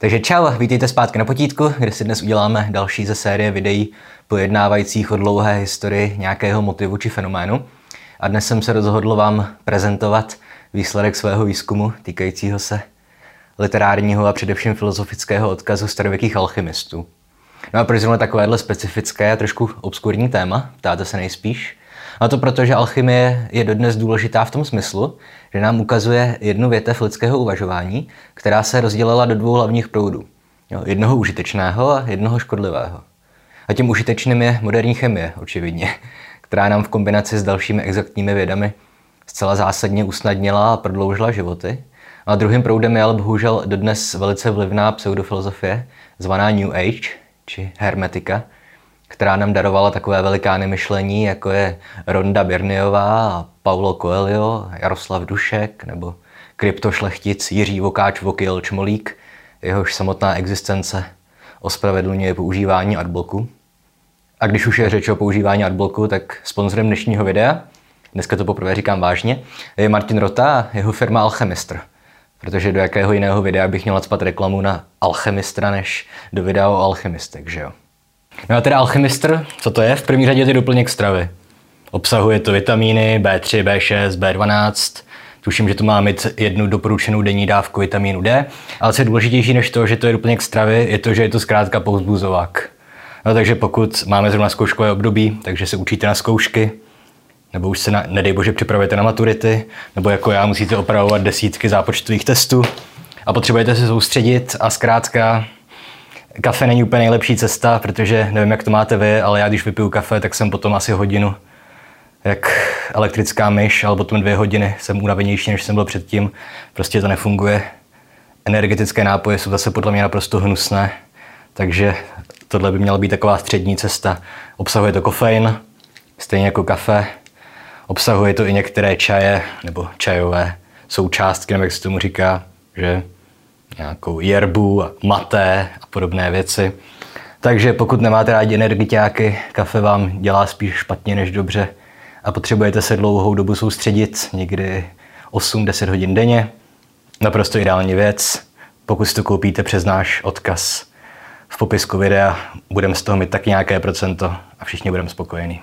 Takže čau, vítejte zpátky na potítku, kde si dnes uděláme další ze série videí pojednávajících o dlouhé historii nějakého motivu či fenoménu. A dnes jsem se rozhodl vám prezentovat výsledek svého výzkumu týkajícího se literárního a především filozofického odkazu starověkých alchymistů. No a proč zrovna takovéhle specifické a trošku obskurní téma, ptáte se nejspíš? A to proto, že alchymie je dodnes důležitá v tom smyslu, že nám ukazuje jednu větev lidského uvažování, která se rozdělila do dvou hlavních proudů. Jo, jednoho užitečného a jednoho škodlivého. A tím užitečným je moderní chemie, očividně, která nám v kombinaci s dalšími exaktními vědami zcela zásadně usnadnila a prodloužila životy. A druhým proudem je ale bohužel dodnes velice vlivná pseudofilozofie, zvaná New Age, či hermetika, která nám darovala takové velikány myšlení, jako je Ronda Birniová Paulo Coelho, Jaroslav Dušek nebo kryptošlechtic Jiří Vokáč Vokil Čmolík, jehož samotná existence ospravedlňuje používání adbloku. A když už je řeč o používání adbloku, tak sponzorem dnešního videa, dneska to poprvé říkám vážně, je Martin Rota a jeho firma Alchemistr. Protože do jakého jiného videa bych měl nadspat reklamu na alchemistra, než do videa o alchemistech, že jo? No a teda alchemistr, co to je? V první řadě je to doplněk stravy. Obsahuje to vitamíny B3, B6, B12, Tuším, že to má mít jednu doporučenou denní dávku vitamínu D, ale co je důležitější než to, že to je doplněk stravy, je to, že je to zkrátka pouzbuzovák. No, takže pokud máme zrovna zkouškové období, takže se učíte na zkoušky, nebo už se, na, nedej bože, připravujete na maturity, nebo jako já musíte opravovat desítky zápočtových testů a potřebujete se soustředit a zkrátka kafe není úplně nejlepší cesta, protože nevím, jak to máte vy, ale já když vypiju kafe, tak jsem potom asi hodinu jak elektrická myš, ale potom dvě hodiny jsem unavenější, než jsem byl předtím. Prostě to nefunguje. Energetické nápoje jsou zase podle mě naprosto hnusné, takže tohle by měla být taková střední cesta. Obsahuje to kofein, stejně jako kafe. Obsahuje to i některé čaje nebo čajové součástky, nebo jak se tomu říká, že nějakou jerbu a maté a podobné věci. Takže pokud nemáte rádi energiťáky, kafe vám dělá spíš špatně než dobře a potřebujete se dlouhou dobu soustředit, někdy 8-10 hodin denně. Naprosto ideální věc, pokud to koupíte přes náš odkaz v popisku videa, budeme z toho mít tak nějaké procento a všichni budeme spokojení.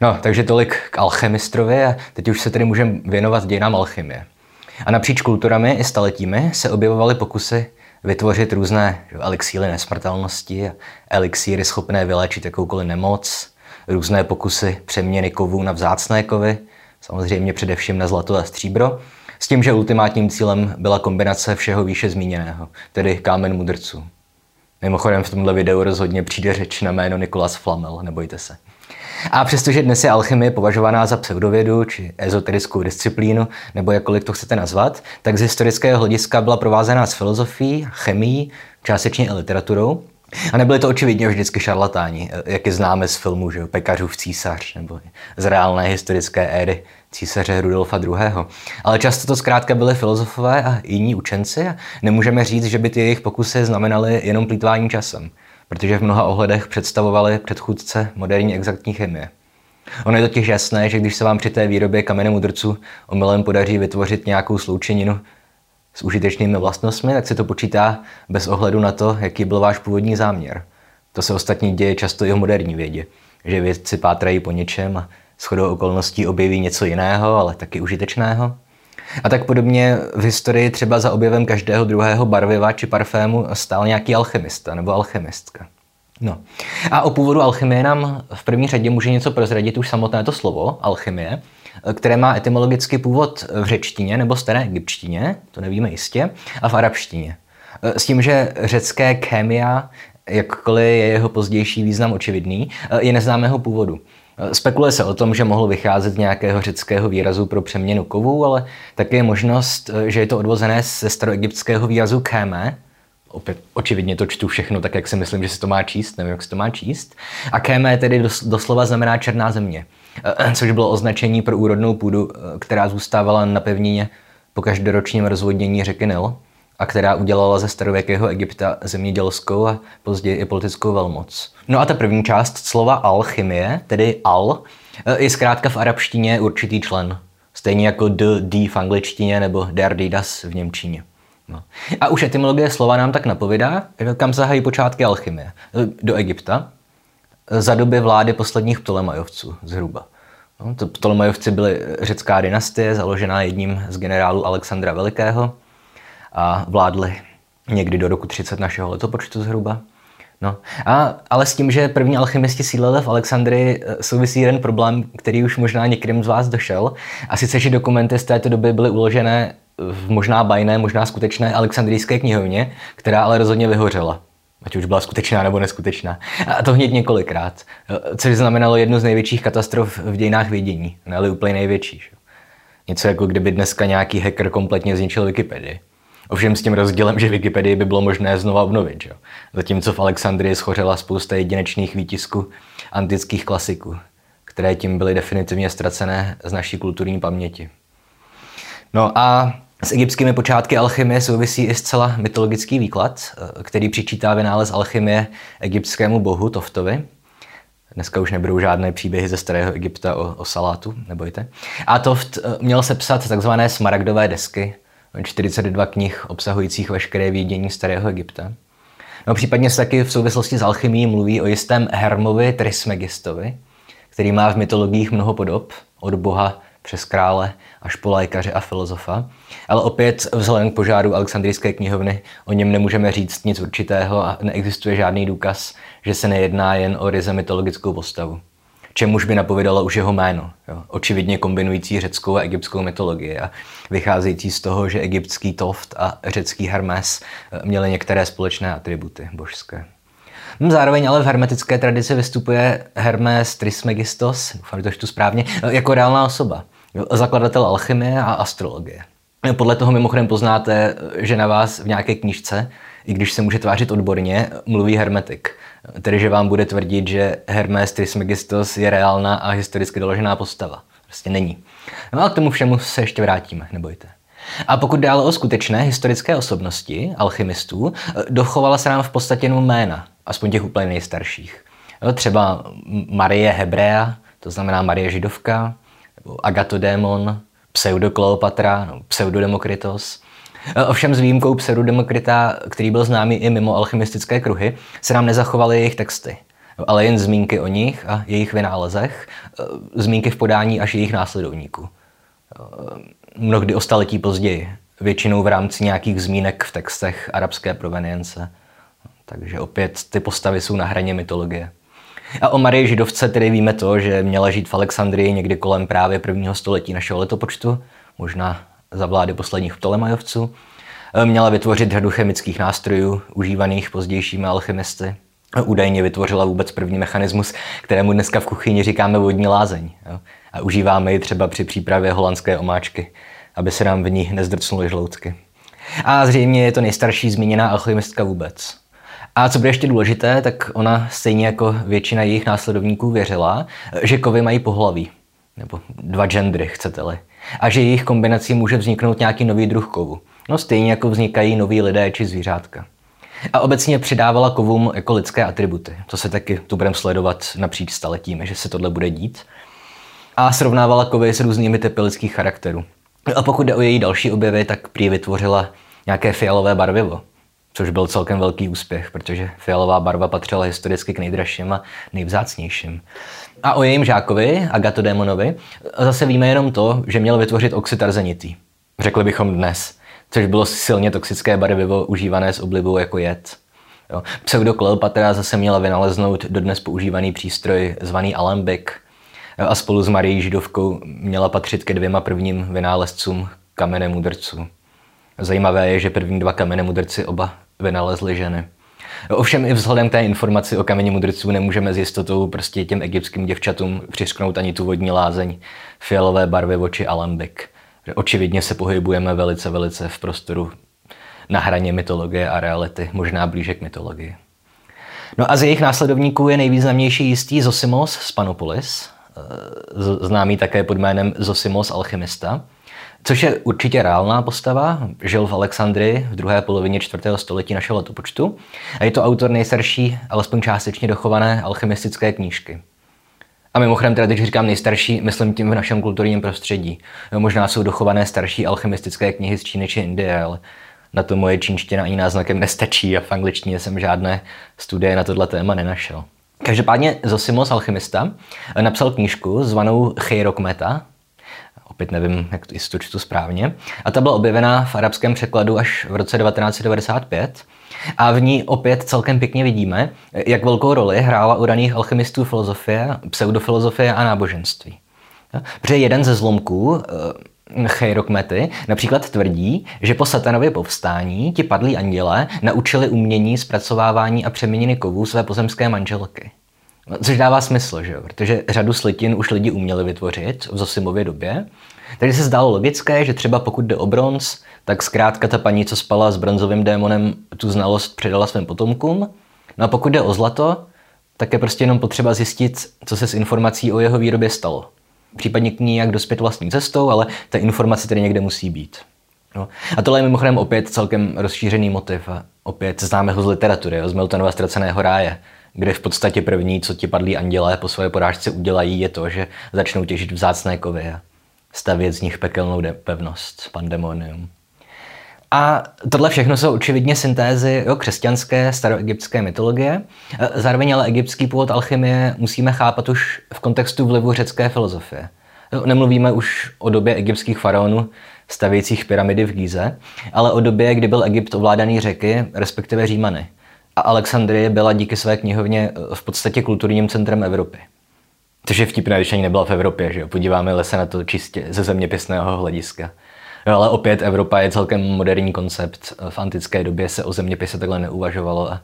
No, takže tolik k alchemistrovi a teď už se tedy můžeme věnovat dějinám alchymie. A napříč kulturami i staletími se objevovaly pokusy vytvořit různé elixíry nesmrtelnosti elixíry schopné vyléčit jakoukoliv nemoc, různé pokusy přeměny kovů na vzácné kovy, samozřejmě především na zlato a stříbro, s tím, že ultimátním cílem byla kombinace všeho výše zmíněného, tedy kámen mudrců. Mimochodem v tomhle videu rozhodně přijde řeč na jméno Nikolas Flamel, nebojte se. A přestože dnes je alchymie považovaná za pseudovědu či ezoterickou disciplínu, nebo jakkoliv to chcete nazvat, tak z historického hlediska byla provázená s filozofií, chemií, částečně i literaturou. A nebyly to očividně vždycky šarlatáni, jak je známe z filmu, že Pekařův císař, nebo z reálné historické éry císaře Rudolfa II. Ale často to zkrátka byly filozofové a jiní učenci a nemůžeme říct, že by ty jejich pokusy znamenaly jenom plýtvání časem protože v mnoha ohledech představovali předchůdce moderní exaktní chemie. Ono je totiž jasné, že když se vám při té výrobě kamene mudrců omylem podaří vytvořit nějakou sloučeninu s užitečnými vlastnostmi, tak se to počítá bez ohledu na to, jaký byl váš původní záměr. To se ostatně děje často i v moderní vědě, že vědci pátrají po něčem a shodou okolností objeví něco jiného, ale taky užitečného. A tak podobně v historii třeba za objevem každého druhého barviva či parfému stál nějaký alchemista nebo alchemistka. No. A o původu alchymie nám v první řadě může něco prozradit už samotné to slovo alchymie, které má etymologický původ v řečtině nebo staré egyptštině, to nevíme jistě, a v arabštině. S tím, že řecké kémia, jakkoliv je jeho pozdější význam očividný, je neznámého původu. Spekuluje se o tom, že mohl vycházet nějakého řeckého výrazu pro přeměnu kovů, ale také je možnost, že je to odvozené ze staroegyptského výrazu kéme, opět očividně to čtu všechno tak, jak si myslím, že se to má číst, nevím, jak se to má číst. A kéme tedy doslova znamená černá země, což bylo označení pro úrodnou půdu, která zůstávala na pevnině po každoročním rozvodnění řeky Nil a která udělala ze starověkého Egypta zemědělskou a později i politickou velmoc. No a ta první část slova alchymie, tedy al, je zkrátka v arabštině určitý člen. Stejně jako d, d v angličtině nebo der didas v němčině. No. A už etymologie slova nám tak napovídá, kam zahají počátky alchymie. Do Egypta, za doby vlády posledních Ptolemajovců zhruba. No, to Ptolemajovci byly řecká dynastie, založená jedním z generálů Alexandra Velikého a vládli někdy do roku 30 našeho letopočtu zhruba. No. A, ale s tím, že první alchymisti sídlili v Alexandrii, eh, souvisí jeden problém, který už možná některým z vás došel. A sice, že dokumenty z této doby byly uložené v možná bajné, možná skutečné alexandrijské knihovně, která ale rozhodně vyhořela. Ať už byla skutečná nebo neskutečná. A to hned několikrát. Eh, což znamenalo jednu z největších katastrof v dějinách vědění. Ne, úplně největší. Něco jako kdyby dneska nějaký hacker kompletně zničil Wikipedii. Ovšem s tím rozdílem, že Wikipedii by bylo možné znova obnovit. Že? Zatímco v Alexandrii schořela spousta jedinečných výtisků antických klasiků, které tím byly definitivně ztracené z naší kulturní paměti. No a s egyptskými počátky alchymie souvisí i zcela mytologický výklad, který přičítá vynález alchymie egyptskému bohu Toftovi. Dneska už nebudou žádné příběhy ze starého Egypta o, o salátu, nebojte. A Toft eh, měl sepsat takzvané smaragdové desky, 42 knih obsahujících veškeré vědění starého Egypta. No, případně se taky v souvislosti s alchymií mluví o jistém Hermovi Trismegistovi, který má v mytologiích mnoho podob, od boha přes krále až po lékaře a filozofa. Ale opět vzhledem k požáru Alexandrijské knihovny o něm nemůžeme říct nic určitého a neexistuje žádný důkaz, že se nejedná jen o ryze mytologickou postavu čemuž by napovědalo už jeho jméno. Jo. Očividně kombinující řeckou a egyptskou mytologii a vycházející z toho, že egyptský Toft a řecký Hermes eh, měli některé společné atributy božské. Hm, zároveň ale v hermetické tradici vystupuje Hermes Trismegistos, doufám, že to správně, eh, jako reálná osoba, zakladatel alchymie a astrologie. Podle toho mimochodem poznáte, eh, že na vás v nějaké knižce, i když se může tvářit odborně, mluví hermetik. Tedy, že vám bude tvrdit, že Hermes Trismegistos je reálná a historicky doložená postava. Prostě není. No a k tomu všemu se ještě vrátíme, nebojte. A pokud dále o skutečné historické osobnosti, alchymistů, dochovala se nám v podstatě jenom jména, aspoň těch úplně nejstarších. No, třeba Marie Hebrea, to znamená Marie Židovka, nebo Agatodémon, Pseudokleopatra, no, Pseudodemokritos, ovšem s výjimkou pseudodemokrita, který byl známý i mimo alchymistické kruhy, se nám nezachovaly jejich texty, ale jen zmínky o nich a jejich vynálezech, eh, zmínky v podání až jejich následovníků. Eh, mnohdy o staletí později, většinou v rámci nějakých zmínek v textech arabské provenience. Takže opět ty postavy jsou na hraně mytologie. A o Marii Židovce tedy víme to, že měla žít v Alexandrii někdy kolem právě prvního století našeho letopočtu, možná za vlády posledních Ptolemajovců. Eh, měla vytvořit řadu chemických nástrojů, užívaných pozdějšími alchymisty. Údajně vytvořila vůbec první mechanismus, kterému dneska v kuchyni říkáme vodní lázeň. Jo? A užíváme ji třeba při přípravě holandské omáčky, aby se nám v ní nezdrcnuly žloutky. A zřejmě je to nejstarší zmíněná alchymistka vůbec. A co bude ještě důležité, tak ona stejně jako většina jejich následovníků věřila, že kovy mají pohlaví. Nebo dva gendry, chcete-li a že jejich kombinací může vzniknout nějaký nový druh kovu. No stejně jako vznikají noví lidé či zvířátka. A obecně přidávala kovům jako lidské atributy. To se taky tu budeme sledovat napříč staletími, že se tohle bude dít. A srovnávala kovy s různými typy lidských charakterů. A pokud jde o její další objevy, tak prý vytvořila nějaké fialové barvivo, což byl celkem velký úspěch, protože fialová barva patřila historicky k nejdražším a nejvzácnějším. A o jejím žákovi, Agatodémonovi, zase víme jenom to, že měl vytvořit oxid arzenitý. Řekli bychom dnes, což bylo silně toxické barvivo užívané s oblibou jako jed. Jo. Pseudokleopatra zase měla vynaleznout dodnes používaný přístroj zvaný alambik a spolu s Marií Židovkou měla patřit ke dvěma prvním vynálezcům kamene mudrců. Zajímavé je, že první dva kamene mudrci oba vynalezly ženy. Ovšem i vzhledem k té informaci o kameni mudrců nemůžeme s jistotou prostě těm egyptským děvčatům přisknout ani tu vodní lázeň, fialové barvy oči alambik. Očividně se pohybujeme velice, velice v prostoru na hraně mytologie a reality, možná blíže k mytologii. No a z jejich následovníků je nejvýznamnější jistý Zosimos z Panopolis, eh, známý také pod jménem Zosimos alchymista, což je určitě reálná postava, žil v Alexandrii v druhé polovině čtvrtého století našeho letopočtu a je to autor nejstarší, alespoň částečně dochované alchemistické knížky. A mimochodem, teda když říkám nejstarší, myslím tím v našem kulturním prostředí. No, možná jsou dochované starší alchemistické knihy z Číny či Indie, ale na to moje čínština ani náznakem nestačí a v angličtině jsem žádné studie na tohle téma nenašel. Každopádně Zosimos alchymista napsal knížku zvanou Chirokmeta, opět nevím, jak to, jestli to čtu správně, a ta byla objevena v arabském překladu až v roce 1995 a v ní opět celkem pěkně vidíme, jak velkou roli hrála u raných alchymistů filozofie, pseudofilozofie a náboženství. Protože jeden ze zlomků eh, Chejrokmety například tvrdí, že po satanově povstání ti padlí andělé naučili umění zpracovávání a přeměněny kovů své pozemské manželky. Což dává smysl, že jo? protože řadu slitin už lidi uměli vytvořit v Zosimově době. Takže se zdálo logické, že třeba pokud jde o bronz, tak zkrátka ta paní, co spala s bronzovým démonem, tu znalost předala svým potomkům. No a pokud jde o zlato, tak je prostě jenom potřeba zjistit, co se s informací o jeho výrobě stalo. Případně k ní jak dospět vlastní cestou, ale ta informace tedy někde musí být. No. A tohle je mimochodem opět celkem rozšířený motiv a opět známe ho z literatury, z Miltonova ztraceného ráje, kde v podstatě první, co ti padlí andělé po své porážce udělají, je to, že začnou těžit vzácné kovy a stavět z nich pekelnou pevnost, pandemonium. A tohle všechno jsou očividně syntézy jo, křesťanské staroegyptské mytologie. Zároveň ale egyptský původ alchymie musíme chápat už v kontextu vlivu řecké filozofie. Jo, nemluvíme už o době egyptských faraonů stavějících pyramidy v Gíze, ale o době, kdy byl Egypt ovládaný řeky, respektive Římany. A Alexandrie byla díky své knihovně v podstatě kulturním centrem Evropy. Což je vtipné, když ani nebyla v Evropě, že jo? Podíváme se na to čistě ze zeměpisného hlediska. Jo, ale opět Evropa je celkem moderní koncept. V antické době se o zeměpise takhle neuvažovalo a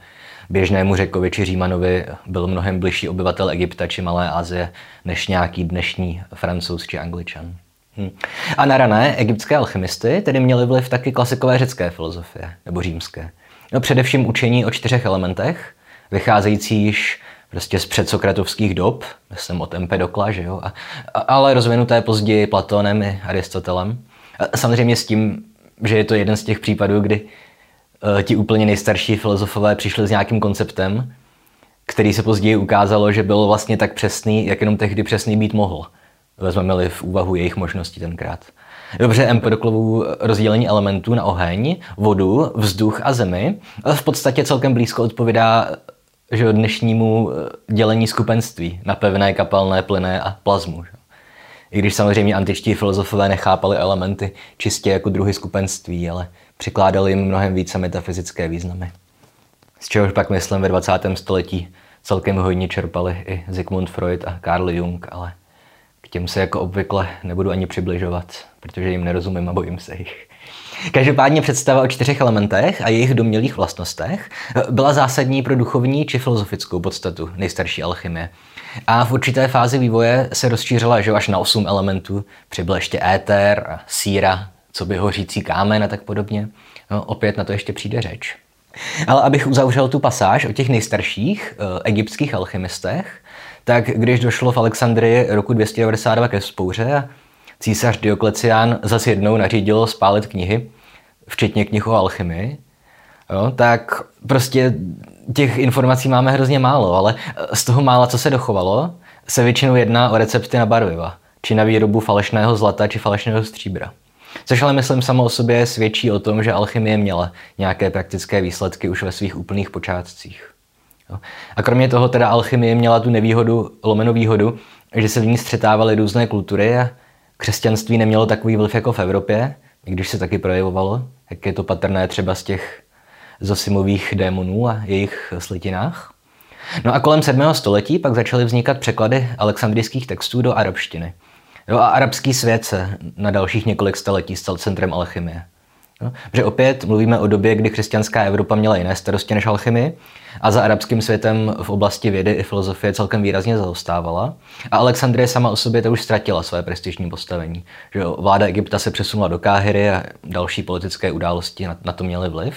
běžnému řekovi či Římanovi byl mnohem bližší obyvatel Egypta či Malé Asie než nějaký dnešní francouz či angličan. Hm. A na rané egyptské alchymisty tedy měly vliv taky klasikové řecké filozofie, nebo římské. No, především učení o čtyřech elementech, vycházející již prostě z předsokratovských dob, myslím od Empedokla, že jo, a, a, ale rozvinuté později Platónem i Aristotelem. A samozřejmě s tím, že je to jeden z těch případů, kdy uh, ti úplně nejstarší filozofové přišli s nějakým konceptem, který se později ukázalo, že byl vlastně tak přesný, jak jenom tehdy přesný být mohl. Vezmeme-li v úvahu jejich možnosti tenkrát. Dobře, Empedoklovu rozdělení elementů na oheň, vodu, vzduch a zemi v podstatě celkem blízko odpovídá že dnešnímu eh, dělení skupenství na pevné, kapalné, plyné a plazmu. Že? I když samozřejmě antičtí filozofové nechápali elementy čistě jako druhy skupenství, ale přikládali jim mnohem více metafyzické významy. Z čehož pak myslím ve 20. století celkem hodně čerpali i Sigmund Freud a Carl Jung, ale k těm se jako obvykle nebudu ani přibližovat, protože jim nerozumím a bojím se jich. Každopádně představa o čtyřech elementech a jejich domělých vlastnostech byla zásadní pro duchovní či filozofickou podstatu nejstarší alchymie. A v určité fázi vývoje se rozšířila že až na osm elementů. Přibyl ještě éter, síra, co by hořící kámen a tak podobně. No, opět na to ještě přijde řeč. Ale abych uzavřel tu pasáž o těch nejstarších e, egyptských alchymistech, tak když došlo v Alexandrii roku 292 ke spouře a císař Dioklecián zase jednou nařídil spálit knihy, včetně knih o alchymii, jo, tak prostě těch informací máme hrozně málo, ale z toho mála, co se dochovalo, se většinou jedná o recepty na barviva, či na výrobu falešného zlata či falešného stříbra. Což ale myslím samo o sobě svědčí o tom, že alchymie měla nějaké praktické výsledky už ve svých úplných počátcích. A kromě toho teda alchymie měla tu nevýhodu, lomeno výhodu, že se v ní střetávaly různé kultury a křesťanství nemělo takový vliv jako v Evropě, i když se taky projevovalo, jak je to patrné třeba z těch Zosimových démonů a jejich slitinách. No a kolem 7. století pak začaly vznikat překlady alexandrijských textů do arabštiny. Jo, a arabský svět se na dalších několik století stal centrem alchymie. No, protože opět mluvíme o době, kdy křesťanská Evropa měla jiné starosti než alchymii a za arabským světem v oblasti vědy i filozofie celkem výrazně zaostávala. A Alexandrie sama o sobě to už ztratila své prestižní postavení. Že jo, vláda Egypta se přesunula do Káhyry a další politické události na, na to měly vliv.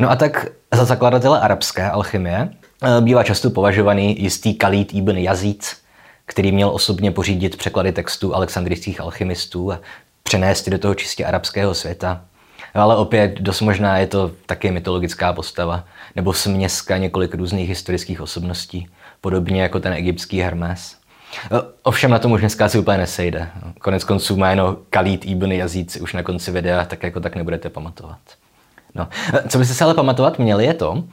No a tak za zakladatele arabské alchymie eh, bývá často považovaný jistý Khalid ibn Yazid, který měl osobně pořídit překlady textů alexandrijských alchymistů a přenést do toho čistě arabského světa. Ale opět dost možná je to taky mytologická postava, nebo směska několik různých historických osobností, podobně jako ten egyptský Hermes. Ovšem na tom už dneska si úplně nesejde. Konec konců jméno Khalid ibn Yazid už na konci videa tak jako tak nebudete pamatovat. No. Co byste se ale pamatovat měli je to,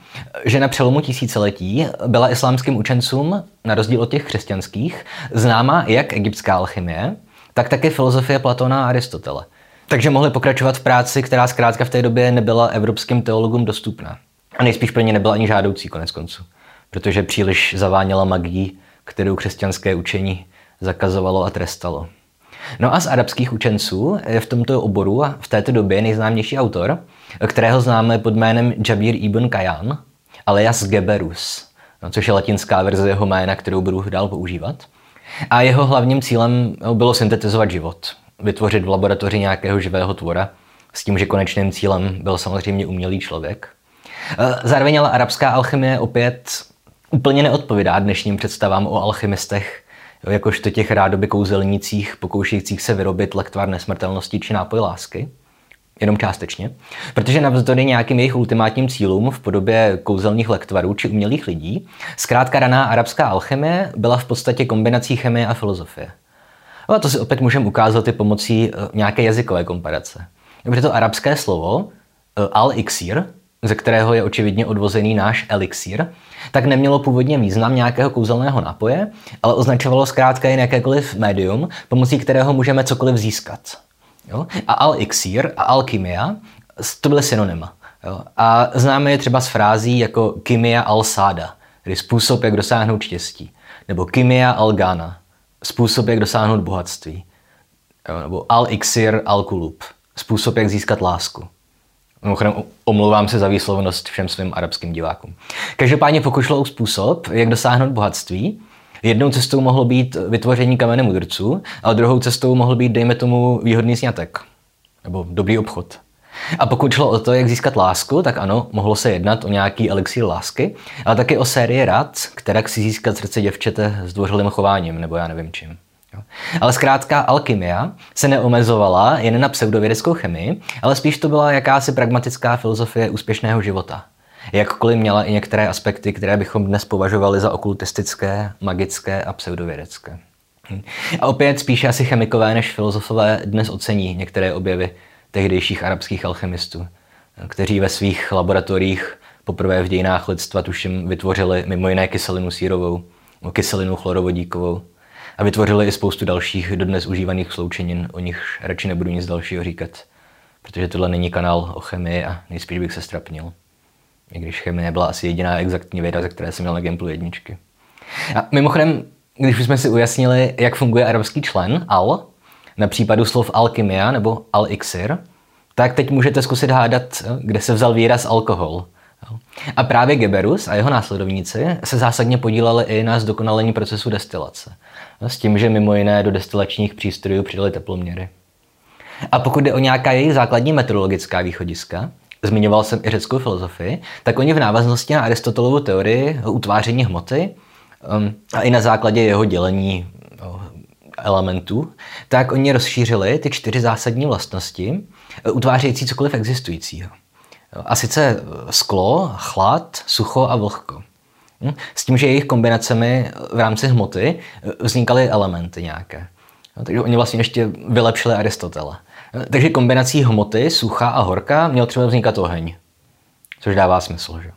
že na přelomu tisíciletí byla islámským učencům, na rozdíl od těch křesťanských, známa jak egyptská alchymie, tak také filozofie Platona a Aristotele. Takže mohli pokračovat v práci, která zkrátka v té době nebyla evropským teologům dostupná. A nejspíš pro ně nebyla ani žádoucí konec konců, protože příliš zaváněla magií, kterou křesťanské učení zakazovalo a trestalo. No a z arabských učenců je v tomto oboru a v této době nejznámější autor, kterého známe pod jménem Jabir ibn Kayan, alias Geberus, no, což je latinská verze jeho jména, kterou budu dál používat. A jeho hlavním cílem bylo syntetizovat život, vytvořit v laboratoři nějakého živého tvora, s tím, že konečným cílem byl samozřejmě umělý člověk. Zároveň ale arabská alchymie opět úplně neodpovídá dnešním představám o alchymistech, jakožto těch rádoby kouzelnících, pokoušejících se vyrobit lektvar nesmrtelnosti či nápoj lásky. Jenom částečně. Protože navzdory nějakým jejich ultimátním cílům v podobě kouzelných lektvarů či umělých lidí, zkrátka raná arabská alchemie byla v podstatě kombinací chemie a filozofie. No a to si opět můžeme ukázat i pomocí eh, nějaké jazykové komparace. Protože to arabské slovo eh, al-iksir, ze kterého je očividně odvozený náš elixír, tak nemělo původně význam nějakého kouzelného nápoje, ale označovalo zkrátka jen jakékoliv médium, pomocí kterého můžeme cokoliv získat. Jo? A al-iksír a alkymia to byly synonyma. Jo? A známe je třeba z frází jako kymia al-sáda, tedy způsob, jak dosáhnout štěstí. Nebo kymia al-gana, způsob, jak dosáhnout bohatství. Jo? Nebo al-iksir al-kulub, způsob, jak získat lásku. Mimochodem omlouvám se za výslovnost všem svým arabským divákům. Každopádně pokud šlo o způsob, jak dosáhnout bohatství, jednou cestou mohlo být vytvoření kamene mudrců, a druhou cestou mohl být, dejme tomu, výhodný snětek. Nebo dobrý obchod. A pokud šlo o to, jak získat lásku, tak ano, mohlo se jednat o nějaký elixír lásky, ale taky o sérii rad, která si získat srdce děvčete s dvořilým chováním, nebo já nevím čím. Ale zkrátka alkymia se neomezovala jen na pseudovědeckou chemii, ale spíš to byla jakási pragmatická filozofie úspěšného života. Jakkoliv měla i některé aspekty, které bychom dnes považovali za okultistické, magické a pseudovědecké. A opět spíše asi chemikové než filozofové dnes ocení některé objevy tehdejších arabských alchemistů, kteří ve svých laboratoriích poprvé v dějinách lidstva tuším vytvořili mimo jiné kyselinu sírovou, kyselinu chlorovodíkovou, a vytvořili i spoustu dalších dodnes užívaných sloučenin, o nich radši nebudu nic dalšího říkat, protože tohle není kanál o chemii a nejspíš bych se strapnil. I když chemie byla asi jediná exaktní věda, ze které jsem měl na Gimplu jedničky. A mimochodem, když už jsme si ujasnili, jak funguje arabský člen al, na případu slov alkymia nebo al-iksir, tak teď můžete zkusit hádat, kde se vzal výraz alkohol. A právě Geberus a jeho následovníci se zásadně podíleli i na zdokonalení procesu destilace. S tím, že mimo jiné do destilačních přístrojů přidali teploměry. A pokud jde o nějaká její základní meteorologická východiska, zmiňoval jsem i řeckou filozofii, tak oni v návaznosti na Aristotelovu teorii utváření hmoty um, a i na základě jeho dělení elementů, tak oni rozšířili ty čtyři zásadní vlastnosti, utvářející cokoliv existujícího. A sice sklo, chlad, sucho a vlhko. Hm? S tím, že jejich kombinacemi v rámci hmoty vznikaly elementy nějaké. Takže oni vlastně ještě vylepšili Aristotela. Takže kombinací hmoty, sucha a horka měl třeba vznikat oheň. Což dává smysl, že?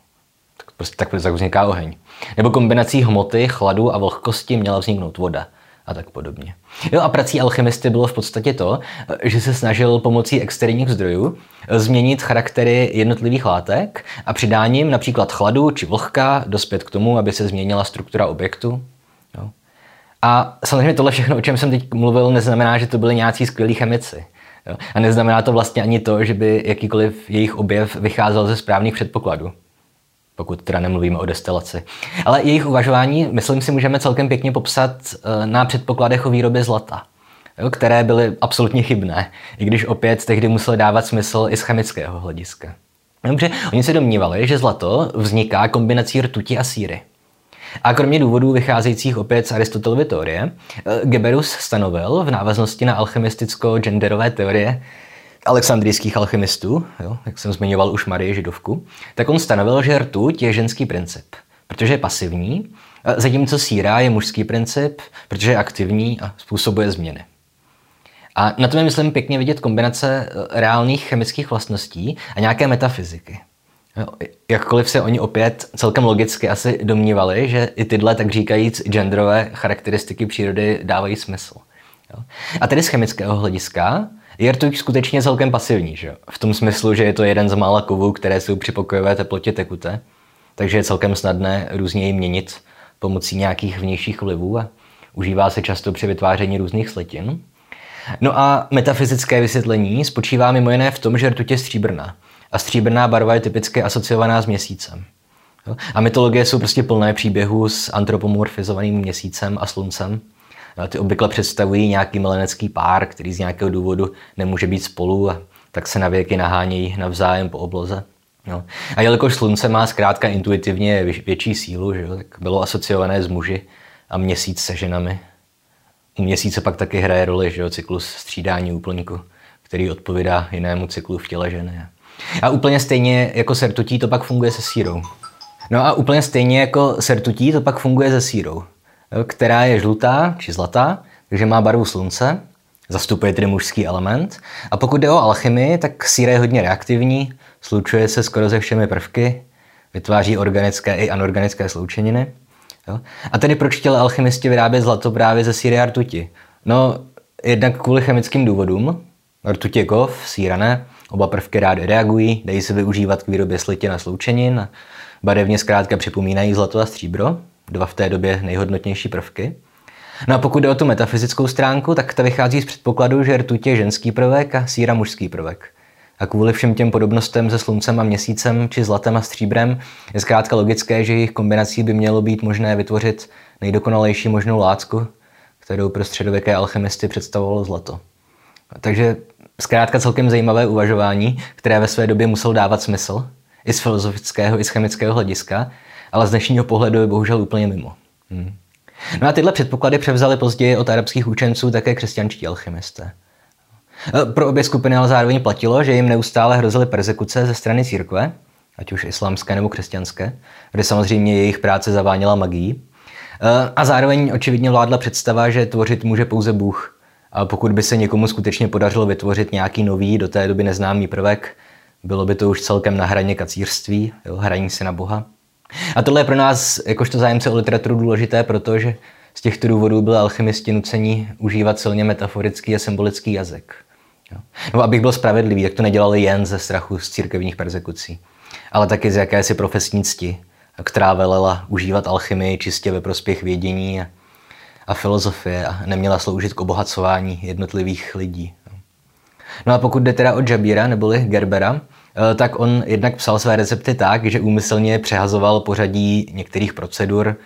Tak prostě tak, tak vzniká oheň. Nebo kombinací hmoty, chladu a vlhkosti měla vzniknout voda a tak podobně. Jo, a prací alchymisty bylo v podstatě to, že se snažil pomocí externích zdrojů změnit charaktery jednotlivých látek a přidáním například chladu či vlhka dospět k tomu, aby se změnila struktura objektu. Jo. A samozřejmě tohle všechno, o čem jsem teď mluvil, neznamená, že to byli nějací skvělí chemici. Jo. A neznamená to vlastně ani to, že by jakýkoliv jejich objev vycházel ze správných předpokladů pokud teda nemluvíme o destilaci. Ale jejich uvažování, myslím si, můžeme celkem pěkně popsat eh, na předpokladech o výrobě zlata, jo, které byly absolutně chybné, i když opět tehdy museli dávat smysl i z chemického hlediska. Dobře, oni se domnívali, že zlato vzniká kombinací rtuti a síry. A kromě důvodů vycházejících opět z Aristotelovy teorie, eh, Geberus stanovil v návaznosti na alchemisticko-genderové teorie alexandrijských alchemistů, jo, jak jsem zmiňoval už Marie Židovku, tak on stanovil, že rtuť je ženský princip, protože je pasivní, zatímco síra je mužský princip, protože je aktivní a způsobuje změny. A na tom je, myslím, pěkně vidět kombinace eh, reálných chemických vlastností a nějaké metafyziky. Jakkoliv se oni opět celkem logicky asi domnívali, že i tyhle, tak říkajíc, genderové charakteristiky přírody dávají smysl. A tedy z chemického hlediska je skutečně celkem pasivní, že? v tom smyslu, že je to jeden z mála kovů, které jsou při pokojové teplotě tekuté, takže je celkem snadné různě ji měnit pomocí nějakých vnějších vlivů a užívá se často při vytváření různých sletin. No a metafyzické vysvětlení spočívá mimo jiné v tom, že rtuť je stříbrná. A stříbrná barva je typicky asociovaná s měsícem. A mytologie jsou prostě plné příběhů s antropomorfizovaným měsícem a sluncem. Ty obvykle představují nějaký milenecký pár, který z nějakého důvodu nemůže být spolu a tak se na věky nahánějí navzájem po obloze. Jo. A jelikož slunce má zkrátka intuitivně větší sílu, že jo, tak bylo asociované s muži a měsíc se ženami. U měsíce pak taky hraje roli že jo, cyklus střídání úplníku, který odpovídá jinému cyklu v těle ženy. A úplně stejně jako sertutí to pak funguje se sírou. No a úplně stejně jako sertutí to pak funguje se sírou, která je žlutá či zlatá, takže má barvu slunce, zastupuje tedy mužský element. A pokud jde o alchymii, tak síra je hodně reaktivní, slučuje se skoro se všemi prvky, vytváří organické i anorganické sloučeniny. Jo? A tedy proč chtěli alchymisti vyrábět zlato právě ze síry a rtuti? No, jednak kvůli chemickým důvodům. Rtuť je kov, síra ne. Oba prvky rády reagují, dají se využívat k výrobě slitin a sloučenin. Barevně zkrátka připomínají zlato a stříbro, dva v té době nejhodnotnější prvky. No a pokud jde o tu metafyzickou stránku, tak ta vychází z předpokladu, že rtuť je ženský prvek a síra mužský prvek. A kvůli všem těm podobnostem se sluncem a měsícem či zlatem a stříbrem je zkrátka logické, že jejich kombinací by mělo být možné vytvořit nejdokonalejší možnou látku, kterou pro středověké alchemisty představovalo zlato. Takže zkrátka celkem zajímavé uvažování, které ve své době muselo dávat smysl, i z filozofického, i z chemického hlediska, ale z dnešního pohledu je bohužel úplně mimo. Hmm. No a tyhle předpoklady převzali později od arabských učenců také křesťanští alchymisté. Eh, pro obě skupiny ale zároveň platilo, že jim neustále hrozily persekuce ze strany církve, ať už islámské nebo křesťanské, kde samozřejmě jejich práce zaváněla magií. Eh, a zároveň očividně vládla představa, že tvořit může pouze Bůh. A pokud by se někomu skutečně podařilo vytvořit nějaký nový, do té doby neznámý prvek, bylo by to už celkem na hraně kacírství, jo, hraní se na Boha. A tohle je pro nás, jakožto zájemce o literaturu, důležité, protože z těchto důvodů byli alchymisti nuceni užívat silně metaforický a symbolický jazyk. Nebo abych byl spravedlivý, jak to nedělali jen ze strachu z církevních persekucí, ale taky z jakési profesní cti, která velela užívat alchymii čistě ve prospěch vědění a, a filozofie a neměla sloužit k obohacování jednotlivých lidí. No a pokud jde teda o Jabira neboli Gerbera, tak on jednak psal své recepty tak, že úmyslně přehazoval pořadí některých procedur,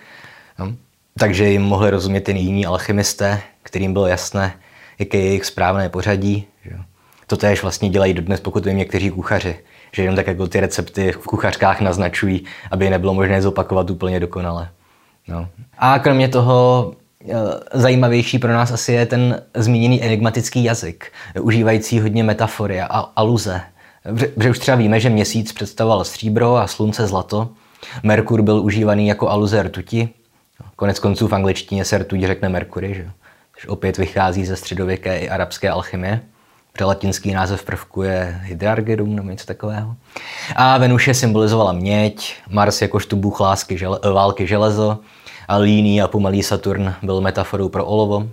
no, takže jim mohli rozumět jen jiní alchymisté, kterým bylo jasné, jaké je jejich správné pořadí. Že? To též vlastně dělají dodnes, pokud vím, někteří kuchaři. Že jenom tak jako ty recepty v kuchařkách naznačují, aby je nebylo možné zopakovat úplně dokonale. No. A kromě toho eh, zajímavější pro nás asi je ten zmíněný enigmatický jazyk, užívající hodně metafory a aluze. Protože už třeba víme, že měsíc představoval stříbro a slunce zlato. Merkur byl užívaný jako aluze rtuti. Konec konců v angličtině se rtuť řekne Merkury. Že? což opět vychází ze středověké i arabské alchymie. Protože latinský název prvku je hydrargedum nebo něco takového. A Venuše symbolizovala měď, Mars jakožto bůh lásky, žele, války železo a líný a pomalý Saturn byl metaforou pro olovo.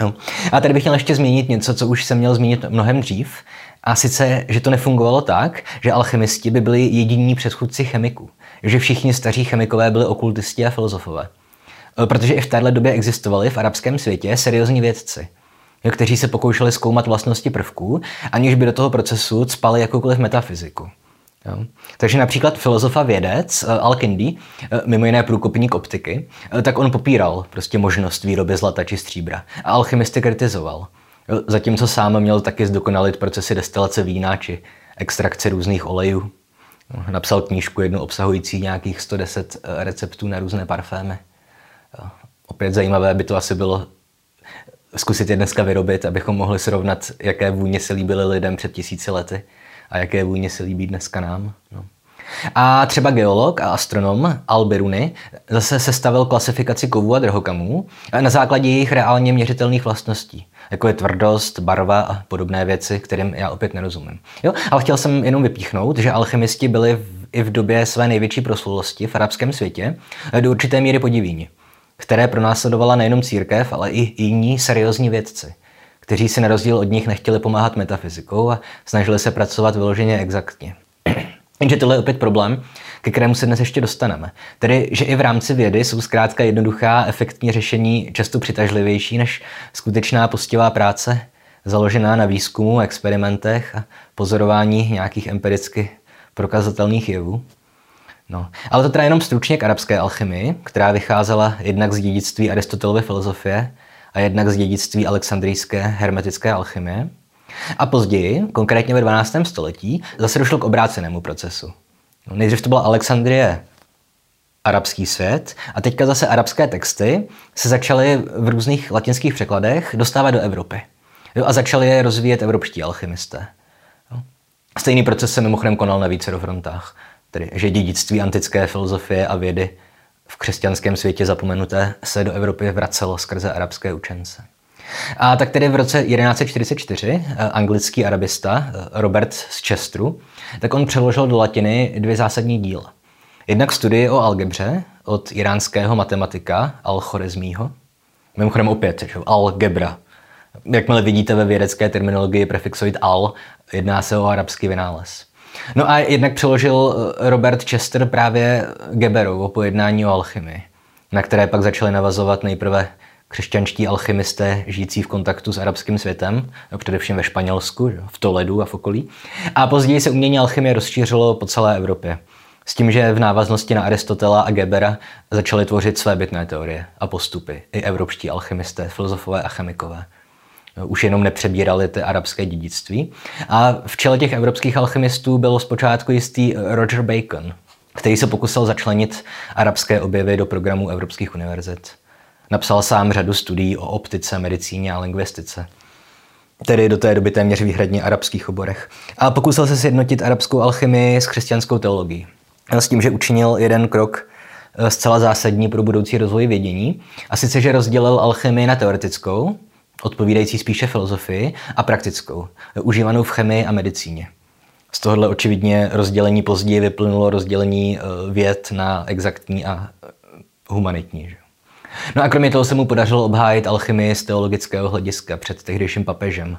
No. A tady bych měl ještě zmínit něco, co už jsem měl zmínit mnohem dřív, a sice, že to nefungovalo tak, že alchymisti by byli jediní předchůdci chemiků. Že všichni staří chemikové byli okultisti a filozofové. Eh, protože i v téhle době existovali v arabském světě seriózní vědci, kteří se pokoušeli zkoumat vlastnosti prvků, aniž by do toho procesu spali jakoukoliv metafyziku. Jo. Takže například filozof a vědec eh, Al-Kindi, eh, mimo jiné průkopník optiky, tak on popíral prostě možnost výroby zlata či stříbra a alchymisty kritizoval. Zatímco sám měl taky zdokonalit procesy destilace vína či extrakce různých olejů. Napsal knížku jednu obsahující nějakých 110 receptů na různé parfémy. opět zajímavé by to asi bylo zkusit je dneska vyrobit, abychom mohli srovnat, jaké vůně se líbily lidem před tisíci lety a jaké vůně se líbí dneska nám. No. A třeba geolog a astronom Al Biruni zase sestavil klasifikaci kovů a drahokamů na základě jejich reálně měřitelných vlastností, jako je tvrdost, barva a podobné věci, kterým já opět nerozumím. Jo? Ale chtěl jsem jenom vypíchnout, že alchemisti byli v, i v době své největší proslulosti v arabském světě do určité míry podivíni, které pronásledovala nejenom církev, ale i jiní seriózní vědci kteří si na rozdíl od nich nechtěli pomáhat metafyzikou a snažili se pracovat vyloženě exaktně. Jenže tohle je opět problém, ke kterému se dnes ještě dostaneme. Tedy, že i v rámci vědy jsou zkrátka jednoduchá, efektní řešení často přitažlivější než skutečná postivá práce, založená na výzkumu, experimentech a pozorování nějakých empiricky prokazatelných jevů. No, ale to teda jenom stručně k arabské alchymii, která vycházela jednak z dědictví Aristotelovy filozofie a jednak z dědictví alexandrijské hermetické alchymie. A později, konkrétně ve 12. století, zase došlo k obrácenému procesu. No, nejdřív to byla Alexandrie, arabský svět, a teďka zase arabské texty se začaly v různých latinských překladech dostávat do Evropy. Jo, a začali je rozvíjet evropští alchymisté. Jo. Stejný proces se mimochodem konal na více frontách, tedy že dědictví antické filozofie a vědy v křesťanském světě zapomenuté se do Evropy vracelo skrze arabské učence. A tak tedy v roce 1144 eh, anglický arabista eh, Robert z Chesteru, tak on přeložil do latiny dvě zásadní díla. Jednak studii o algebře od iránského matematika Al-Chorezmího. Mimochodem opět, že? algebra. Jakmile vidíte ve vědecké terminologii prefixoid al, jedná se o arabský vynález. No a jednak přeložil eh, Robert Chester právě Geberovo pojednání o alchymii, na které pak začaly navazovat nejprve křesťanští alchymisté žijící v kontaktu s arabským světem, především ve Španělsku, v Toledu a v okolí. A později se umění alchymie rozšířilo po celé Evropě. S tím, že v návaznosti na Aristotela a Gebera začaly tvořit své bytné teorie a postupy i evropští alchymisté, filozofové a chemikové. Už jenom nepřebírali ty arabské dědictví. A v čele těch evropských alchymistů byl zpočátku jistý Roger Bacon, který se pokusil začlenit arabské objevy do programu evropských univerzit. Napsal sám řadu studií o optice, medicíně a lingvistice. Tedy do té doby téměř výhradně arabských oborech. A pokusil se sjednotit arabskou alchymii s křesťanskou teologií. S tím, že učinil jeden krok eh, zcela zásadní pro budoucí rozvoj vědění. A sice, že rozdělil alchymii na teoretickou, odpovídající spíše filozofii, a praktickou, užívanou v chemii a medicíně. Z tohohle očividně rozdělení později vyplynulo rozdělení eh, věd na exaktní a eh, humanitní. Že? No a kromě toho se mu podařilo obhájit alchymii z teologického hlediska před tehdejším papežem,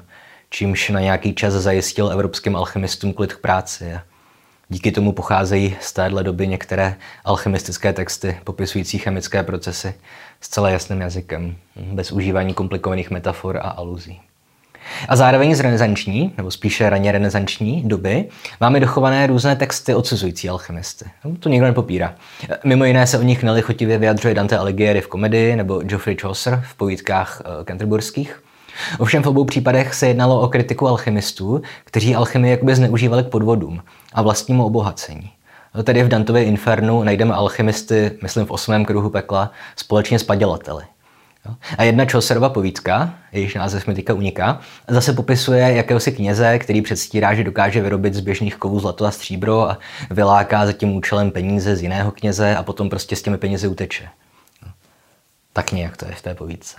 čímž na nějaký čas zajistil evropským alchymistům klid k práci. Díky tomu pocházejí z téhle doby některé alchymistické texty popisující chemické procesy zcela jasným jazykem, bez užívání komplikovaných metafor a aluzí. A zároveň z renesanční, nebo spíše raně renesanční doby, máme dochované různé texty odsuzující alchymisty. No, to nikdo nepopírá. Mimo jiné se o nich nelichotivě vyjadřuje Dante Alighieri v komedii nebo Geoffrey Chaucer v povídkách uh, canterburských. Ovšem v obou případech se jednalo o kritiku alchymistů, kteří alchymii jakoby zneužívali k podvodům a vlastnímu obohacení. Tedy v Dantově Infernu najdeme alchymisty, myslím v osmém kruhu pekla, společně s padělateli. A jedna Chaucerova povídka, jejíž název mi teďka uniká, zase popisuje jakéhosi kněze, který předstírá, že dokáže vyrobit z běžných kovů zlato a stříbro a vyláká za tím účelem peníze z jiného kněze a potom prostě s těmi penězi uteče. Tak nějak to je v té povídce.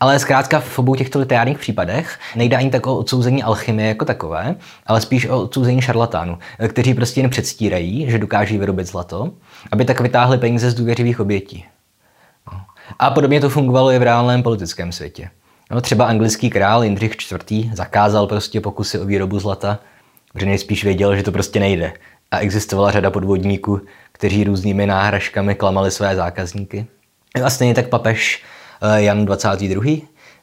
Ale zkrátka v obou těchto literárních případech nejde ani tak o odsouzení alchymie jako takové, ale spíš o odsouzení šarlatánů, kteří prostě jen předstírají, že dokáží vyrobit zlato, aby tak vytáhli peníze z důvěřivých obětí. A podobně to fungovalo i v reálném politickém světě. No, třeba anglický král Jindřich IV. zakázal prostě pokusy o výrobu zlata, protože nejspíš věděl, že to prostě nejde. A existovala řada podvodníků, kteří různými náhražkami klamali své zákazníky. A stejně tak papež eh, Jan 22.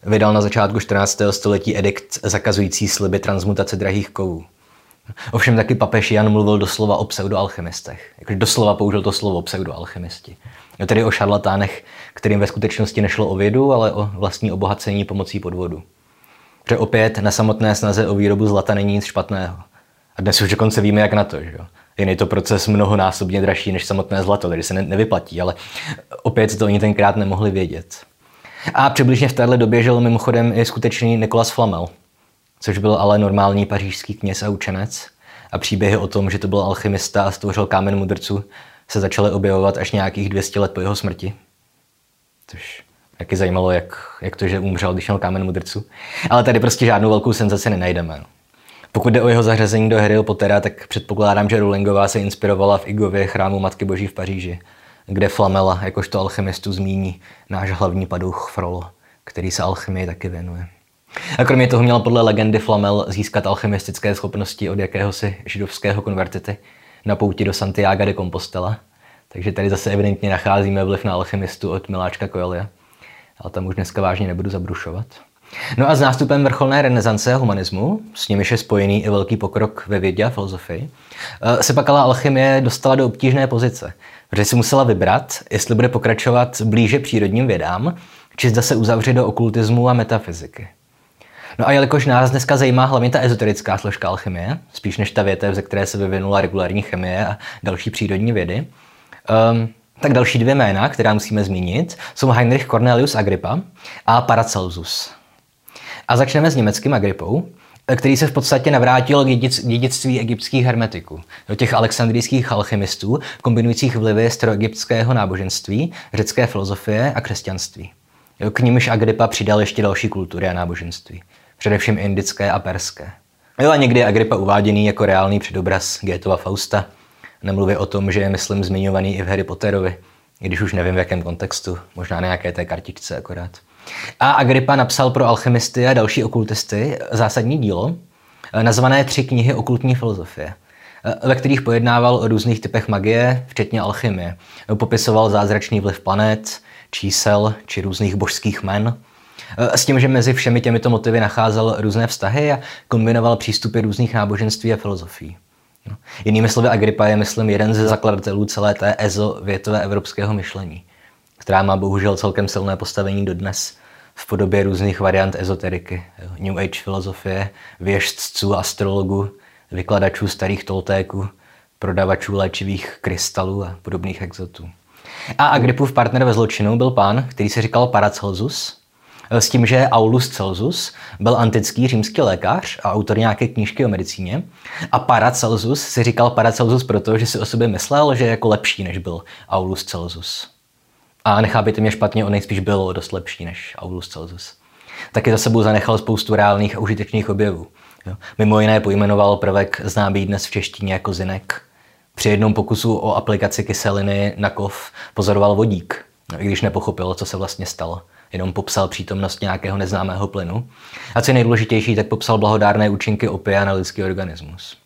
vydal na začátku 14. století edikt zakazující sliby transmutace drahých kovů. Ovšem taky papež Jan mluvil doslova o pseudoalchymistech. Jakože doslova použil to slovo pseudoalchymisti. No tedy o šarlatánech, kterým ve skutečnosti nešlo o vědu, ale o vlastní obohacení pomocí podvodu. Protože opět na samotné snaze o výrobu zlata není nic špatného. A dnes už dokonce víme, jak na to. Že jo? Jen je to proces mnohonásobně dražší než samotné zlato, tedy se ne, nevyplatí, ale opět to oni tenkrát nemohli vědět. A přibližně v téhle době žil mimochodem i skutečný Nikolas Flamel, což byl ale normální pařížský kněz a učenec. A příběhy o tom, že to byl alchymista a stvořil kámen mudrců, se začaly objevovat až nějakých 200 let po jeho smrti. Což je zajímalo, jak, jak to, že umřel, když měl kámen mudrců. Ale tady prostě žádnou velkou senzaci nenajdeme. Pokud jde o jeho zařazení do Harryho Pottera, tak předpokládám, že Rowlingová se inspirovala v Igově chrámu Matky Boží v Paříži, kde Flamela jakožto alchemistu zmíní náš hlavní padouch Frollo, který se alchymii taky věnuje. A kromě toho měl podle legendy Flamel získat alchemistické schopnosti od jakéhosi židovského konvertity na pouti do Santiago de Compostela. Takže tady zase evidentně nacházíme vliv na alchemistu od Miláčka Coelia. Ale tam už dneska vážně nebudu zabrušovat. No a s nástupem vrcholné renesance a humanismu, s nimiž je spojený i velký pokrok ve vědě a filozofii, eh, se pak ale alchymie dostala do obtížné pozice, protože si musela vybrat, jestli bude pokračovat blíže přírodním vědám, či zda se uzavře do okultismu a metafyziky. No a jelikož nás dneska zajímá hlavně ta ezoterická složka alchymie, spíš než ta větev, ze které se vyvinula regulární chemie a další přírodní vědy, um, tak další dvě jména, která musíme zmínit, jsou Heinrich Cornelius Agrippa a Paracelsus. A začneme s německým Agrippou, který se v podstatě navrátil k dědictví egyptských hermetiků, do těch alexandrijských alchymistů, kombinujících vlivy staroegyptského náboženství, řecké filozofie a křesťanství. K nimiž Agrippa přidal ještě další kultury a náboženství, především indické a perské. Jo a někdy je Agrippa uváděný jako reálný předobraz Gétova Fausta. Nemluvě o tom, že je, myslím, zmiňovaný i v Harry Potterovi, když už nevím v jakém kontextu, možná na nějaké té kartičce akorát. A Agrippa napsal pro alchymisty a další okultisty zásadní dílo, eh, nazvané Tři knihy okultní filozofie, eh, ve kterých pojednával o různých typech magie, včetně alchymie. Popisoval zázračný vliv planet, čísel či různých božských men. Eh, s tím, že mezi všemi těmito motivy nacházel různé vztahy a kombinoval přístupy různých náboženství a filozofií. No. Jinými slovy, Agrippa je, myslím, jeden ze zakladatelů celé té EZO větové evropského myšlení která má bohužel celkem silné postavení dodnes v podobě různých variant ezoteriky, New Age filozofie, věžců, astrologů, vykladačů starých toltéků, prodavačů léčivých krystalů a podobných exotů. A Agrippův partner ve zločinu byl pán, který se říkal Paracelsus, s tím, že Aulus Celsus byl antický římský lékař a autor nějaké knížky o medicíně. A Paracelsus si říkal Paracelsus proto, že si o sobě myslel, že je jako lepší, než byl Aulus Celsus. A nechápejte mě špatně, on nejspíš byl dost lepší než Aulus Celsus. Taky za sebou zanechal spoustu reálných a užitečných objevů. Jo. Mimo jiné pojmenoval prvek známý dnes v češtině jako zinek. Při jednom pokusu o aplikaci kyseliny na kov pozoroval vodík, no, i když nepochopil, co se vlastně stalo. Jenom popsal přítomnost nějakého neznámého plynu. A co je nejdůležitější, tak popsal blahodárné účinky opia na lidský organismus.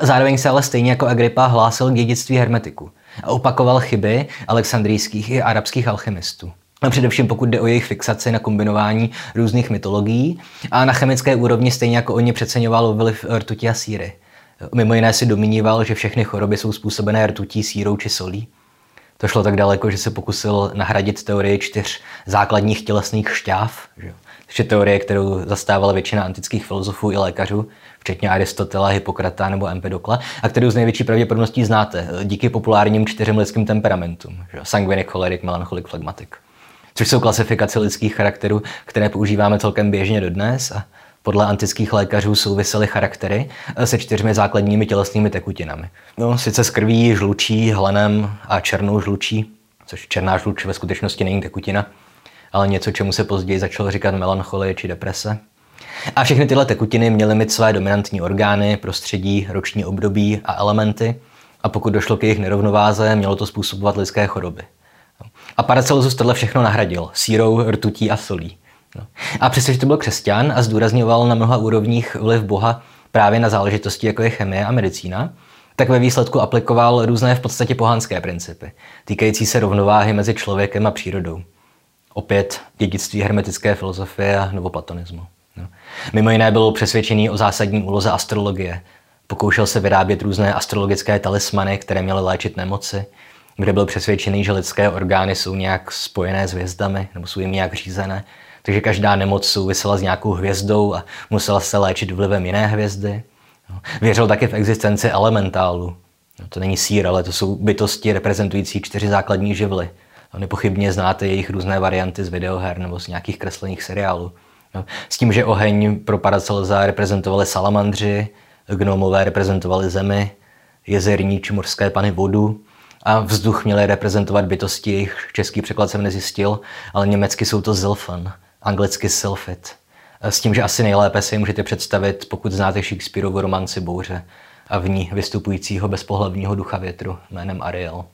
Zároveň se ale stejně jako Agrippa hlásil k dědictví hermetiku opakoval chyby alexandrijských i arabských alchymistů. A především pokud jde o jejich fixaci na kombinování různých mytologií a na chemické úrovni stejně jako oni přeceňoval vliv rtuti a síry. Mimo jiné si domníval, že všechny choroby jsou způsobené rtutí, sírou či solí. To šlo tak daleko, že se pokusil nahradit teorii čtyř základních tělesných šťáv, že? Je teorie, kterou zastávala většina antických filozofů i lékařů, včetně Aristotela, Hippokrata nebo Empedokla, a kterou z největší pravděpodobností znáte díky populárním čtyřem lidským temperamentům. Sanguinic, choleric, melancholik, phlegmatic. Což jsou klasifikace lidských charakterů, které používáme celkem běžně dodnes a podle antických lékařů souvisely charaktery se čtyřmi základními tělesnými tekutinami. No, sice s krví, žlučí, hlenem a černou žlučí, což černá žluč ve skutečnosti není tekutina, ale něco, čemu se později začalo říkat melancholie či deprese. A všechny tyhle tekutiny měly mít své dominantní orgány, prostředí, roční období a elementy a pokud došlo k jejich nerovnováze, mělo to způsobovat lidské choroby. A Paracelsus tohle všechno nahradil sírou, rtutí a solí. A přestože to byl křesťan a zdůrazňoval na mnoha úrovních vliv Boha právě na záležitosti, jako je chemie a medicína, tak ve výsledku aplikoval různé v podstatě pohanské principy, týkající se rovnováhy mezi člověkem a přírodou. Opět dědictví hermetické filozofie a novoplatonismu. No. Mimo jiné byl přesvědčený o zásadní úloze astrologie. Pokoušel se vyrábět různé astrologické talismany, které měly léčit nemoci, kde byl přesvědčený, že lidské orgány jsou nějak spojené s hvězdami nebo jsou jim nějak řízené. Takže každá nemoc souvisela s nějakou hvězdou a musela se léčit vlivem jiné hvězdy. No. Věřil taky v existenci elementálu, No, to není sír, ale to jsou bytosti reprezentující čtyři základní živly. Nepochybně znáte jejich různé varianty z videoher nebo z nějakých kreslených seriálů. No, s tím, že oheň pro Paracelza reprezentovali salamandři, gnomové reprezentovali zemi, jezerní či morské pany vodu a vzduch měly reprezentovat bytosti, jejich český překlad jsem nezjistil, ale německy jsou to Zilfan, anglicky Sylphid. S tím, že asi nejlépe si můžete představit, pokud znáte Shakespeareovu romanci Bouře a v ní vystupujícího bezpohlavního ducha větru jménem Ariel.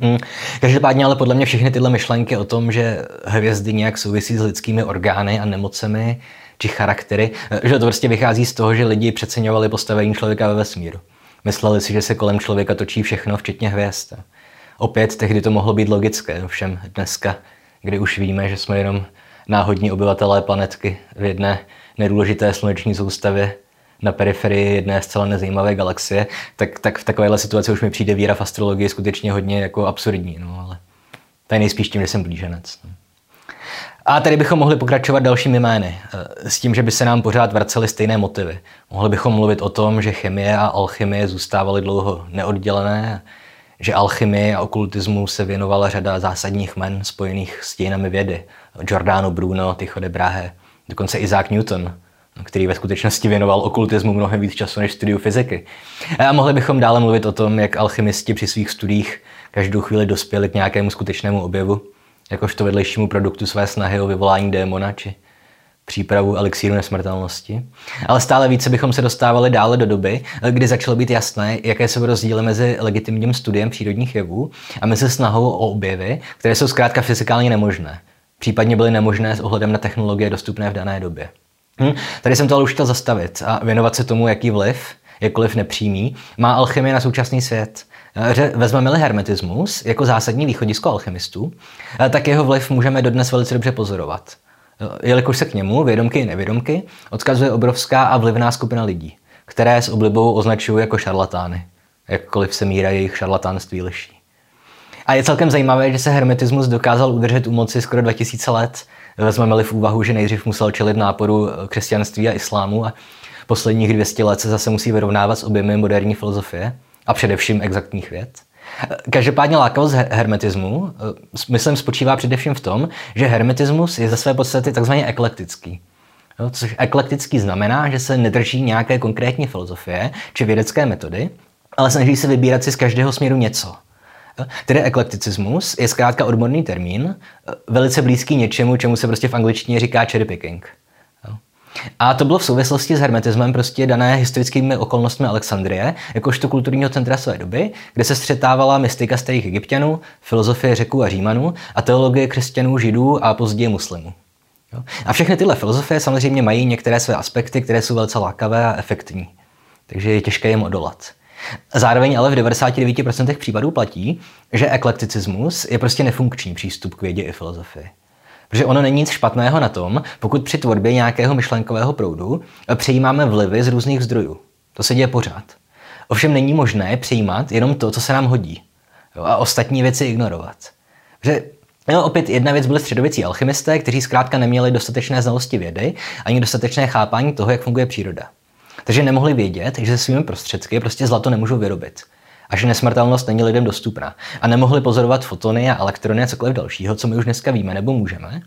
Hmm. Každopádně ale podle mě všechny tyhle myšlenky o tom, že hvězdy nějak souvisí s lidskými orgány a nemocemi či charaktery, že to prostě vychází z toho, že lidi přeceňovali postavení člověka ve vesmíru. Mysleli si, že se kolem člověka točí všechno, včetně hvězd. Opět tehdy to mohlo být logické, ovšem dneska, kdy už víme, že jsme jenom náhodní obyvatelé planetky v jedné nedůležité sluneční soustavě na periferii jedné zcela nezajímavé galaxie, tak, tak v takovéhle situaci už mi přijde víra v astrologii skutečně hodně jako absurdní. No, ale to je nejspíš tím, že jsem blíženec. No. A tady bychom mohli pokračovat dalšími jmény, eh, s tím, že by se nám pořád vracely stejné motivy. Mohli bychom mluvit o tom, že chemie a alchymie zůstávaly dlouho neoddělené, že alchymii a okultismu se věnovala řada zásadních men spojených s dějinami vědy. Giordano Bruno, Tycho de Brahe, dokonce Isaac Newton, který ve skutečnosti věnoval okultismu mnohem víc času než studiu fyziky. A mohli bychom dále mluvit o tom, jak alchymisti při svých studiích každou chvíli dospěli k nějakému skutečnému objevu, jakožto vedlejšímu produktu své snahy o vyvolání démona či přípravu elixíru nesmrtelnosti. Ale stále více bychom se dostávali dále do doby, kdy začalo být jasné, jaké jsou rozdíly mezi legitimním studiem přírodních jevů a mezi snahou o objevy, které jsou zkrátka fyzikálně nemožné. Případně byly nemožné s ohledem na technologie dostupné v dané době. Hm, tady jsem to ale už chtěl zastavit a věnovat se tomu, jaký vliv, jakkoliv nepřímý, má alchymie na současný svět. Vezmeme-li hermetismus jako zásadní východisko alchymistů, tak jeho vliv můžeme dodnes velice dobře pozorovat. Jelikož se k němu, vědomky i nevědomky, odkazuje obrovská a vlivná skupina lidí, které s oblibou označují jako šarlatány, jakkoliv se míra jejich šarlatánství liší. A je celkem zajímavé, že se hermetismus dokázal udržet u moci skoro 2000 let. Vezmeme-li v úvahu, že nejdřív musel čelit náporu křesťanství a islámu a posledních 200 let se zase musí vyrovnávat s objemy moderní filozofie a především exaktních věd. Každopádně lákavost hermetismu, eh, myslím, spočívá především v tom, že hermetismus je ze své podstaty takzvaně eklektický. Jo, což eklektický znamená, že se nedrží nějaké konkrétní filozofie či vědecké metody, ale snaží se vybírat si z každého směru něco. Tedy eklekticismus je zkrátka odborný termín, eh, velice blízký něčemu, čemu se prostě v angličtině říká cherry picking. A to bylo v souvislosti s hermetismem prostě dané historickými okolnostmi Alexandrie, jakožto kulturního centra své doby, kde se střetávala mystika starých egyptianů, filozofie řeků a římanů a teologie křesťanů, židů a později muslimů. A všechny tyhle filozofie samozřejmě mají některé své aspekty, které jsou velice lákavé a efektní. Takže je těžké jim odolat. Zároveň ale v 99% případů platí, že eklekticismus je prostě nefunkční přístup k vědě i filozofii. Protože ono není nic špatného na tom, pokud při tvorbě nějakého myšlenkového proudu přejímáme vlivy z různých zdrojů. To se děje pořád. Ovšem není možné přijímat jenom to, co se nám hodí. Jo, a ostatní věci ignorovat. Protože No, opět jedna věc byly středověcí alchymisté, kteří zkrátka neměli dostatečné znalosti vědy ani dostatečné chápání toho, jak funguje příroda. Takže nemohli vědět, že se svými prostředky prostě zlato nemůžou vyrobit a že nesmrtelnost není lidem dostupná. A nemohli pozorovat fotony a elektrony a cokoliv dalšího, co my už dneska víme nebo můžeme.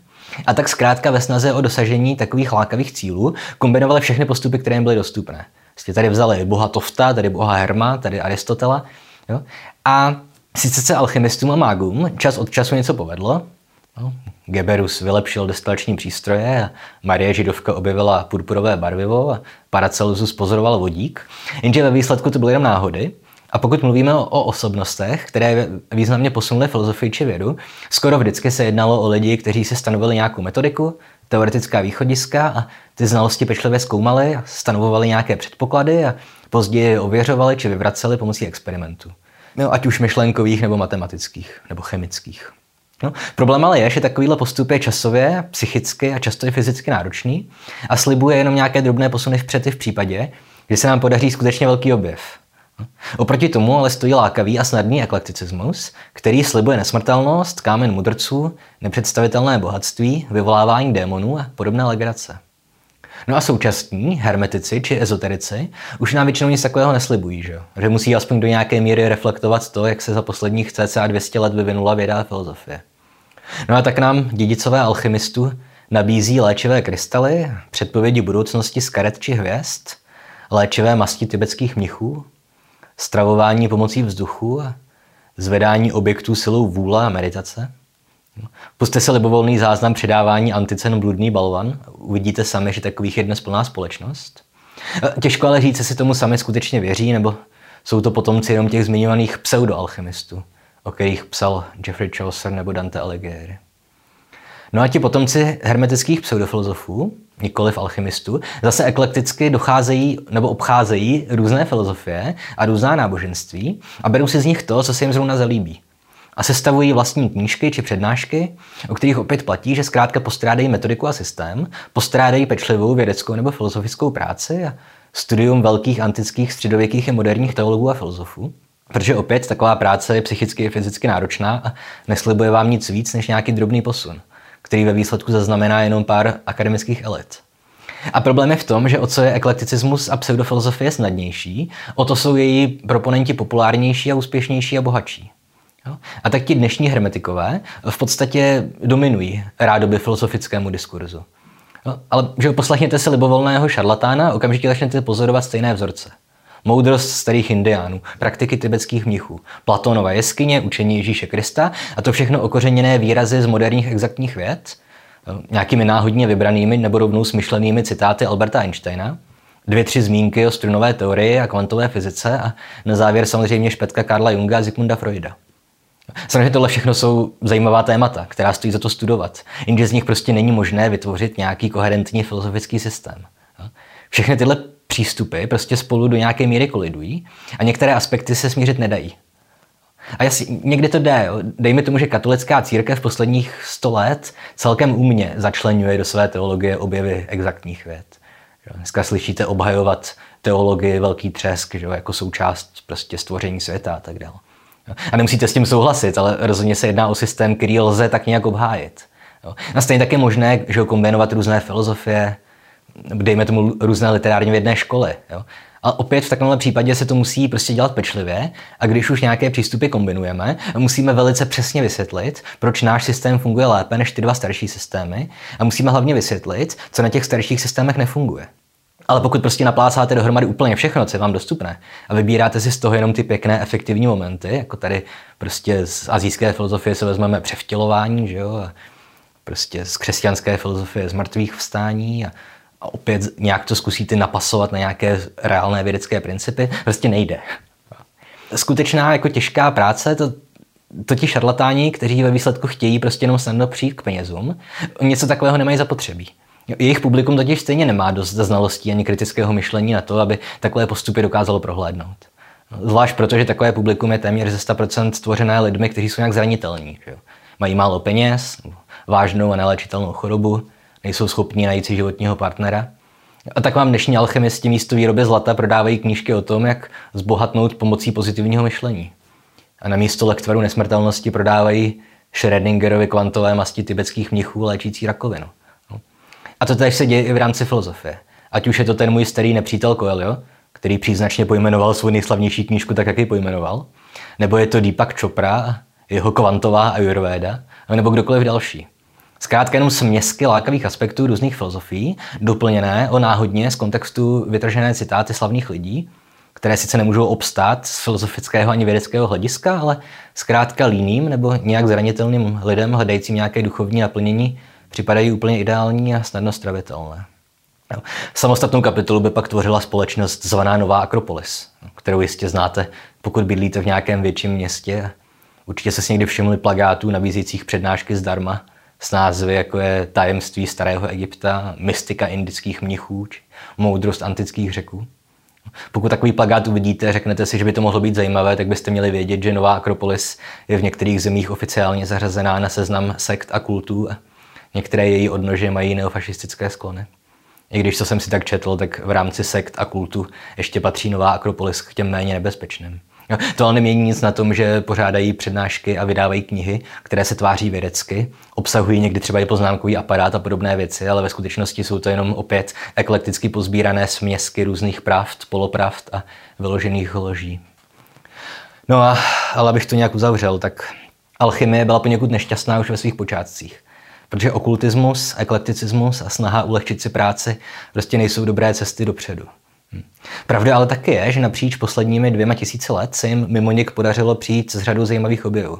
A tak zkrátka ve snaze o dosažení takových lákavých cílů kombinovali všechny postupy, které jim byly dostupné. Vlastně tady vzali boha Tofta, tady boha Herma, tady Aristotela. Jo? A sice se alchymistům a mágům čas od času něco povedlo, Geberus vylepšil destilační přístroje Marie Židovka objevila purpurové barvivo a Paracelsus pozoroval vodík, jenže ve výsledku to byly jenom náhody a pokud mluvíme o, o osobnostech, které významně posunuly filozofii či vědu, skoro vždycky se jednalo o lidi, kteří si stanovili nějakou metodiku, teoretická východiska a ty znalosti pečlivě zkoumali, stanovovali nějaké předpoklady a později ověřovali či vyvraceli pomocí experimentů. No, ať už myšlenkových nebo matematických nebo chemických. No, problém ale je, že takovýhle postup je časově, psychicky a často i fyzicky náročný a slibuje jenom nějaké drobné posuny vpřed i v případě, že se nám podaří skutečně velký objev. Oproti tomu ale stojí lákavý a snadný eklekticismus, který slibuje nesmrtelnost, kámen mudrců, nepředstavitelné bohatství, vyvolávání démonů a podobné legrace. No a současní hermetici či ezoterici už nám většinou nic takového neslibují, že, že musí aspoň do nějaké míry reflektovat to, jak se za posledních cca 200 let vyvinula věda a filozofie. No a tak nám dědicové alchymistů nabízí léčivé krystaly, předpovědi budoucnosti z karet či hvězd, léčivé masti tibetských mnichů, stravování pomocí vzduchu zvedání objektů silou vůle a meditace. Puste si libovolný záznam předávání anticen bludný balvan. Uvidíte sami, že takových je dnes plná společnost. Těžko ale říct, si tomu sami skutečně věří, nebo jsou to potomci jenom těch zmiňovaných pseudoalchymistů, o kterých psal Geoffrey Chaucer nebo Dante Alighieri. No a ti potomci hermetických pseudofilozofů, nikoliv alchymistů, zase eklekticky docházejí nebo obcházejí různé filozofie a různá náboženství a berou si z nich to, co se jim zrovna zalíbí. A sestavují vlastní knížky či přednášky, o kterých opět platí, že zkrátka postrádají metodiku a systém, postrádají pečlivou vědeckou nebo filozofickou práci a studium velkých antických, středověkých a moderních teologů a filozofů. Protože opět taková práce je psychicky a fyzicky náročná a neslibuje vám nic víc než nějaký drobný posun který ve výsledku zaznamená jenom pár akademických elit. A problém je v tom, že o co je eklekticismus a pseudofilozofie snadnější, o to jsou její proponenti populárnější a úspěšnější a bohatší. A tak ti dnešní hermetikové v podstatě dominují rádoby filozofickému diskurzu. Jo? Ale že poslechněte si libovolného šarlatána, okamžitě začnete pozorovat stejné vzorce moudrost starých indiánů, praktiky tibetských mnichů, Platonova jeskyně, učení Ježíše Krista a to všechno okořeněné výrazy z moderních exaktních věd, eh, nějakými náhodně vybranými nebo rovnou smyšlenými citáty Alberta Einsteina, dvě, tři zmínky o strunové teorii a kvantové fyzice a na závěr samozřejmě špetka Karla Junga a Zygmunda Freuda. Samozřejmě tohle všechno jsou zajímavá témata, která stojí za to studovat, jenže z nich prostě není možné vytvořit nějaký koherentní filozofický systém. Všechny tyhle přístupy prostě spolu do nějaké míry kolidují a některé aspekty se smířit nedají. A jasně, někdy to jde. Jo. Dejme tomu, že katolická církev v posledních sto let celkem umně začlenuje do své teologie objevy exaktních věd. Dneska slyšíte obhajovat teologii velký třesk že jako součást prostě stvoření světa a tak dále. A nemusíte s tím souhlasit, ale rozhodně se jedná o systém, který lze tak nějak obhájit. Jo. A stejně tak je možné že kombinovat různé filozofie, dejme tomu různé literárně vědné školy. Jo? A opět v takovémhle případě se to musí prostě dělat pečlivě a když už nějaké přístupy kombinujeme, musíme velice přesně vysvětlit, proč náš systém funguje lépe než ty dva starší systémy a musíme hlavně vysvětlit, co na těch starších systémech nefunguje. Ale pokud prostě naplácáte dohromady úplně všechno, co je vám dostupné, a vybíráte si z toho jenom ty pěkné, efektivní momenty, jako tady prostě z azijské filozofie se vezmeme převtělování, že jo, a prostě z křesťanské filozofie z mrtvých vstání a a opět nějak to zkusíte napasovat na nějaké reálné vědecké principy, prostě nejde. Skutečná jako těžká práce, to, to ti šarlatáni, kteří ve výsledku chtějí prostě jenom snadno přijít k penězům, něco takového nemají zapotřebí. Jejich publikum totiž stejně nemá dost znalostí ani kritického myšlení na to, aby takové postupy dokázalo prohlédnout. Zvlášť proto, že takové publikum je téměř ze 100% stvořené lidmi, kteří jsou nějak zranitelní. Že? Mají málo peněz, vážnou a neléčitelnou chorobu, nejsou schopni najít si životního partnera. A tak vám dnešní alchemisti místo výroby zlata prodávají knížky o tom, jak zbohatnout pomocí pozitivního myšlení. A na místo lektvaru nesmrtelnosti prodávají Schrödingerovi kvantové masti tibetských mnichů léčící rakovinu. No. A to tež se děje i v rámci filozofie. Ať už je to ten můj starý nepřítel Coelho, který příznačně pojmenoval svou nejslavnější knížku tak, jak ji pojmenoval, nebo je to Deepak Chopra, jeho kvantová ayurveda, nebo kdokoliv další. Zkrátka jenom směsky lákavých aspektů různých filozofií, doplněné o náhodně z kontextu vytržené citáty slavných lidí, které sice nemůžou obstát z filozofického ani vědeckého hlediska, ale zkrátka líným nebo nějak zranitelným lidem hledajícím nějaké duchovní naplnění připadají úplně ideální a snadno stravitelné. Samostatnou kapitolu by pak tvořila společnost zvaná Nová Akropolis, kterou jistě znáte, pokud bydlíte v nějakém větším městě. Určitě se s někdy všimli plagátů nabízejících přednášky zdarma s názvy jako je Tajemství starého Egypta, Mystika indických mnichů, či Moudrost antických řeků. Pokud takový plagát uvidíte, řeknete si, že by to mohlo být zajímavé, tak byste měli vědět, že Nová Akropolis je v některých zemích oficiálně zařazená na seznam sekt a kultů a některé její odnože mají neofašistické sklony. I když, co jsem si tak četl, tak v rámci sekt a kultu ještě patří Nová Akropolis k těm méně nebezpečným. To ale nemění nic na tom, že pořádají přednášky a vydávají knihy, které se tváří vědecky, obsahují někdy třeba i poznámkový aparát a podobné věci, ale ve skutečnosti jsou to jenom opět eklekticky pozbírané směsky různých pravd, polopravd a vyložených loží. No a, ale abych to nějak uzavřel, tak alchymie byla poněkud nešťastná už ve svých počátcích. Protože okultismus, eklekticismus a snaha ulehčit si práci prostě nejsou dobré cesty dopředu. Pravda ale taky je, že napříč posledními dvěma tisíci let se jim mimo něk podařilo přijít s řadou zajímavých objevů.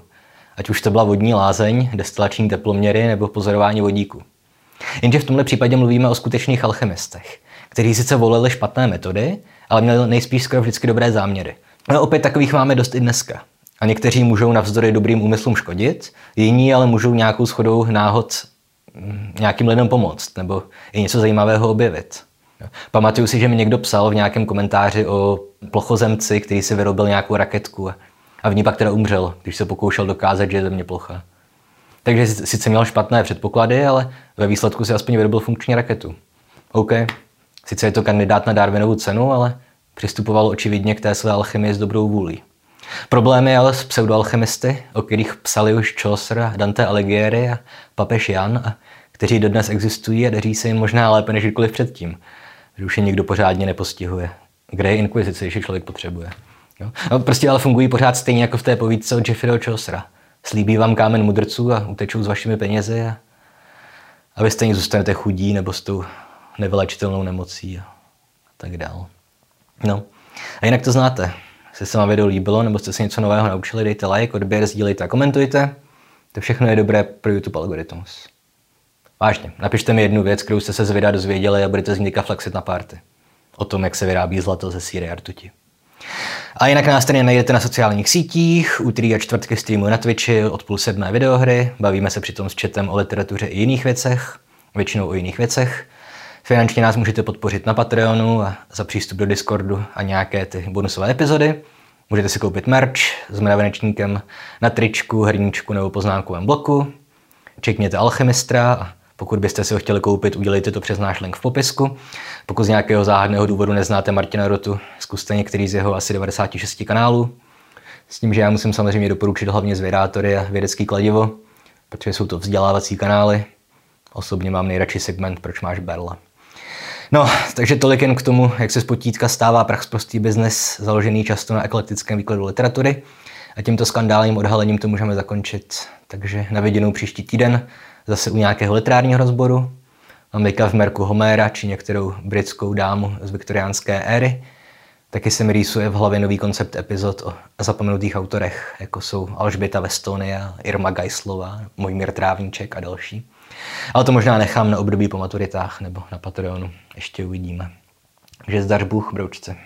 Ať už to byla vodní lázeň, destilační teploměry nebo pozorování vodíku. Jenže v tomhle případě mluvíme o skutečných alchymistech, kteří sice volili špatné metody, ale měli nejspíš skoro vždycky dobré záměry. No opět takových máme dost i dneska. A někteří můžou navzdory dobrým úmyslům škodit, jiní ale můžou nějakou schodou náhod hm, nějakým lidem pomoct nebo i něco zajímavého objevit. Pamatuju si, že mi někdo psal v nějakém komentáři o plochozemci, který si vyrobil nějakou raketku a v ní pak teda umřel, když se pokoušel dokázat, že je země plocha. Takže sice měl špatné předpoklady, ale ve výsledku si aspoň vyrobil funkční raketu. OK, sice je to kandidát na Darwinovu cenu, ale přistupoval očividně k té své alchymii s dobrou vůlí. Problémy ale s pseudoalchemisty, o kterých psali už Chaucer, Dante Alighieri a papež Jan, a kteří dodnes existují a daří se jim možná lépe než kdykoliv předtím že už je nikdo pořádně nepostihuje. Kde je inkvizice, když člověk potřebuje. Jo? No, prostě ale fungují pořád stejně jako v té povídce od Jeffreyho Chaucera. Slíbí vám kámen mudrců a utečou s vašimi penězi a, a vy stejně zůstanete chudí nebo s tou nevylečitelnou nemocí a tak dál. No. A jinak to znáte. Jestli se vám video líbilo nebo jste se něco nového naučili, dejte like, odběr, sdílejte a komentujte. To všechno je dobré pro YouTube algoritmus. Vážně, napište mi jednu věc, kterou jste se z videa dozvěděli a budete z ní flexit na party. O tom, jak se vyrábí zlato ze síry a rtuti. A jinak nás tady najdete na sociálních sítích, úterý a čtvrtky streamu na Twitchi od půl sedmé videohry, bavíme se přitom s chatem o literatuře i jiných věcech, většinou o jiných věcech. Finančně nás můžete podpořit na Patreonu a za přístup do Discordu a nějaké ty bonusové epizody. Můžete si koupit merch s mravenečníkem na tričku, hrníčku nebo poznámkovém bloku. Čekněte Alchemistra a pokud byste si ho chtěli koupit, udělejte to přes náš link v popisku. Pokud z nějakého záhadného důvodu neznáte Martina Rotu, zkuste některý z jeho asi 96 kanálů. S tím, že já musím samozřejmě doporučit hlavně zvědátory a vědecký kladivo, protože jsou to vzdělávací kanály. Osobně mám nejradši segment Proč máš berla. No, takže tolik jen k tomu, jak se z potítka stává prachsprostý biznes, založený často na eklektickém výkladu literatury. A tímto skandálním odhalením to můžeme zakončit. Takže na viděnou příští týden zase u nějakého literárního rozboru. Mám v Merku Homéra či některou britskou dámu z viktoriánské éry. Taky se mi rýsuje v hlavě nový koncept epizod o zapomenutých autorech, jako jsou Alžběta Vestonia, Irma Geislová, Mojmír Trávníček a další. Ale to možná nechám na období po maturitách nebo na Patreonu. Ještě uvidíme. Takže zdař Bůh, broučce.